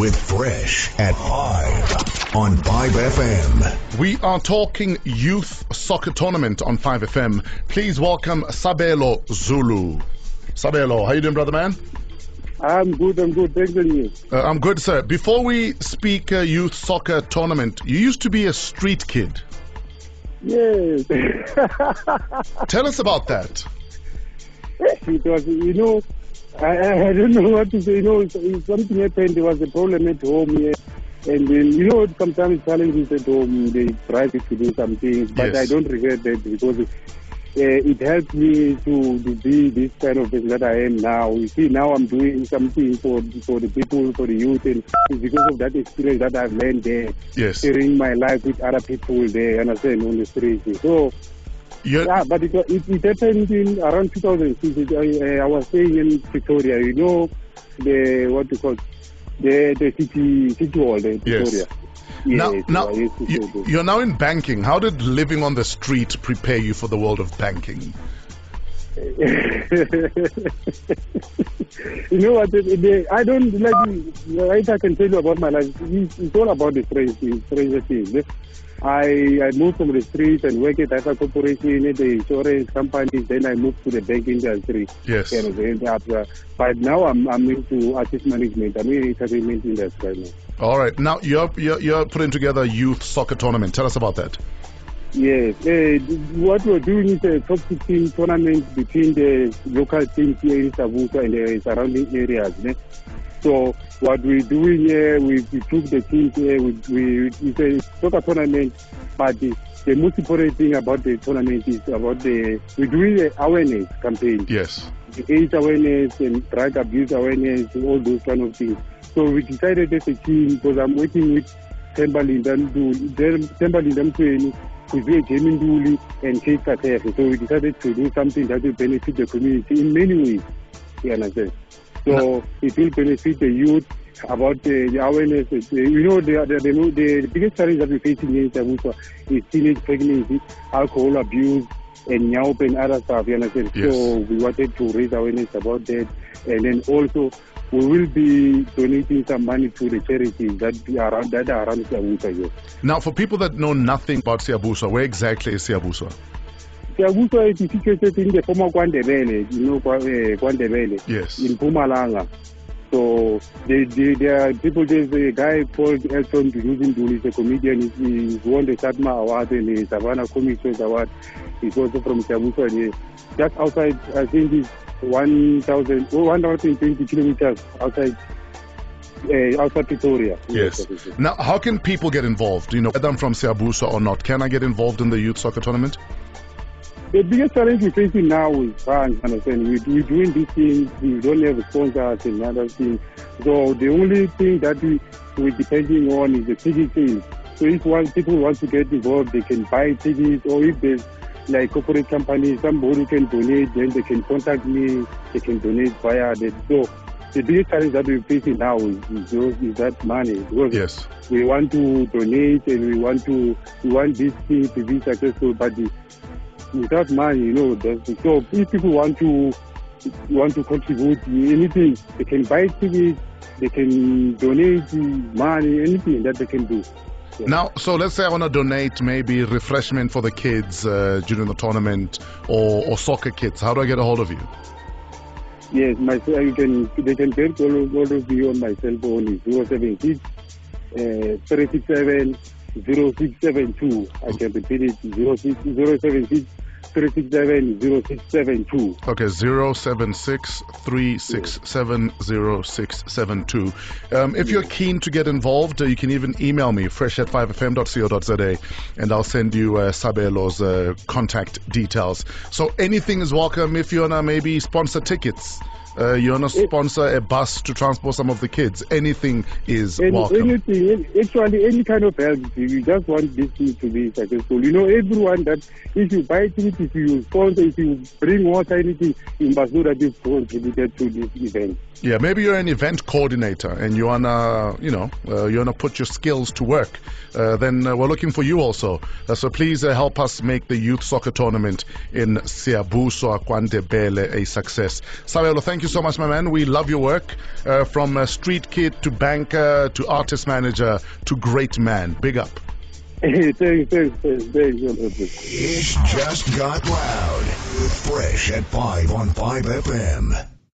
with Fresh at 5 on 5FM. We are talking youth soccer tournament on 5FM. Please welcome Sabelo Zulu. Sabelo, how you doing, brother man? I'm good, I'm good. Thanks for you. Uh, I'm good, sir. Before we speak uh, youth soccer tournament, you used to be a street kid. Yes. Tell us about that. it was, you know, I, I don't know what to say. You know, something happened. There was a problem at home here. And then, you know, sometimes challenges at home, they try to do some things. But Yes. I don't regret that because uh, it helped me to, to be this kind of person that I am now. You see, now I'm doing something for, for the people, for the youth. And it's because of that experience that I've learned there. Yes. Sharing my life with other people there, you understand, on the streets. So, Yeah, but it, it, it happened in around 2006. It, I, I was staying in Victoria. You know, the what you call the the city city hall, the Yes. Victoria. now, Yes, now I you, you're now in banking. How did living on the street prepare you for the world of banking? You know what? The, the, I don't like. Right, I can tell you about my life. It's, it's all about the strange. Stranger things. I I moved from the street and worked at a corporation, at the insurance companies. Then I moved to the banking industry. Yes. You know, after, but now I'm I'm into artist management. I'm in entertainment industry right now. All right. Now you're, you're you're putting together a youth soccer tournament. Tell us about that. Yes, uh, what we're doing is a top 16 tournament between the local teams here in Savuka and the surrounding areas. ne? So what we're doing here, we, we took the teams here, we, we, it's a soccer tournament, but the, the most important thing about the tournament is about the, we're doing the awareness campaign Yes. the AIDS awareness and drug abuse awareness, all those kind of things. So we decided as a team, because I'm working with Temba Lindamtweni, Kuzuye Jeminduli, and Kate Katefe. So we decided to do something that will benefit the community in many ways. You understand? So it will benefit the youth about the, the awareness. You know, the, the, the, the biggest challenge that facing here in Siyabuswa is teenage pregnancy, alcohol abuse, and nyaope and other stuff, you understand? Yes. So we wanted to raise awareness about that. And then also, we will be donating some money to the charities that are around, that are around Siyabuswa here. Now, for people that know nothing about Siyabuswa, where exactly is Siyabuswa? Siyabuswa is situated in the former Kwandebele, you know, uh, Kwandebele. Yes. in Mpumalanga. So they, they, there are people. There's a guy called Elton Duluzindul. He's a comedian. He's, he's won the Satma Award and the Savanna Comics' Choice Award. He's also from Siyabuswa. And just outside, I think it's 1,000, oh, 120 kilometers outside. Uh, outside Pretoria. Yes. Now, how can people get involved? You know, whether I'm from Siyabuswa or not, can I get involved in the youth soccer tournament? The biggest challenge we're facing now is funds, understand? We, we're doing these things, we don't have sponsors and other things. So the only thing that we, we're depending on is the ticket sales. So if one, people want to get involved, they can buy tickets, or if there's like corporate companies, somebody can donate, then they can contact me, they can donate via that. So the biggest challenge that we're facing now is, is, those- is that money. Because Yes. we want to donate and we want to we want this thing to be successful but the, without money you know so if people want to want to contribute anything they can buy tickets they can donate money anything that they can do Now, so let's say I want to donate maybe refreshment for the kids uh, during the tournament or, or soccer kits. How do I get a hold of you? yes my you can they can get all of, all of you on my cell phone is 076 uh, 367 0672 I can repeat it 06 076 367 0672 Okay, 076-367-0672. Um, if you're keen to get involved, uh, you can even email me, fresh at 5fm.co.za, and I'll send you uh, Sabelo's uh, contact details. So anything is welcome if you want to maybe sponsor tickets. Uh, you want to sponsor a bus to transport some of the kids. Anything is Any, welcome. anything, any- actually, any kind of help. We just want this thing to be successful. You know, everyone that if you buy tickets, if you sponsor, if you bring water, anything, you must know that you've contributed to this event. Yeah, maybe you're an event coordinator and you wanna, you know, uh, you wanna put your skills to work. Uh, then uh, we're looking for you also. Uh, so please uh, help us make the youth soccer tournament in Siyabuswa Akwandebele a success. Sabelo, thank thank you so much, my man. We love your work. Uh, from uh, street kid to banker to artist manager to great man. Big up. thanks, thanks, thanks, thanks, Honorable. Just got loud. Fresh at 5 on 5 FM.